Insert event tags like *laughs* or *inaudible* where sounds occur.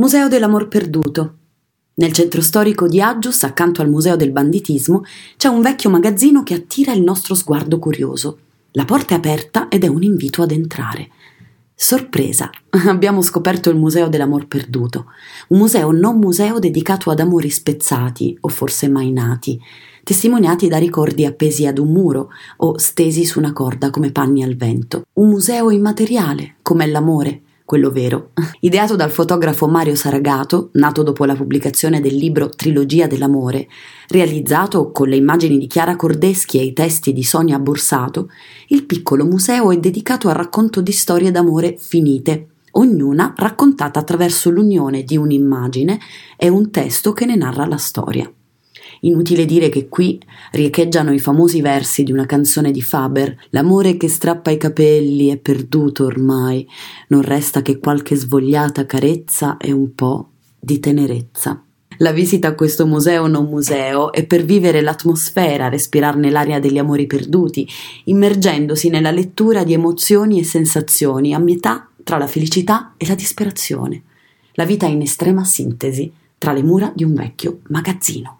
Museo dell'amor perduto. Nel centro storico di Aggius, accanto al Museo del Banditismo, c'è un vecchio magazzino che attira il nostro sguardo curioso. La porta è aperta ed è un invito ad entrare. Sorpresa! *laughs* Abbiamo scoperto il Museo dell'amor perduto, un museo non museo dedicato ad amori spezzati o forse mai nati, testimoniati da ricordi appesi ad un muro o stesi su una corda come panni al vento. Un museo immateriale, come l'amore, quello vero, *laughs* ideato dal fotografo Mario Saragato, nato dopo la pubblicazione del libro Trilogia dell'amore, realizzato con le immagini di Chiara Cordeschi e i testi di Sonia Borsato, il piccolo museo è dedicato al racconto di storie d'amore finite, ognuna raccontata attraverso l'unione di un'immagine e un testo che ne narra la storia. Inutile dire che qui riecheggiano i famosi versi di una canzone di Faber: L'amore che strappa i capelli è perduto ormai, non resta che qualche svogliata carezza e un po' di tenerezza. La visita a questo museo non museo è per vivere l'atmosfera, respirarne l'aria degli amori perduti, immergendosi nella lettura di emozioni e sensazioni a metà tra la felicità e la disperazione. La vita in estrema sintesi tra le mura di un vecchio magazzino.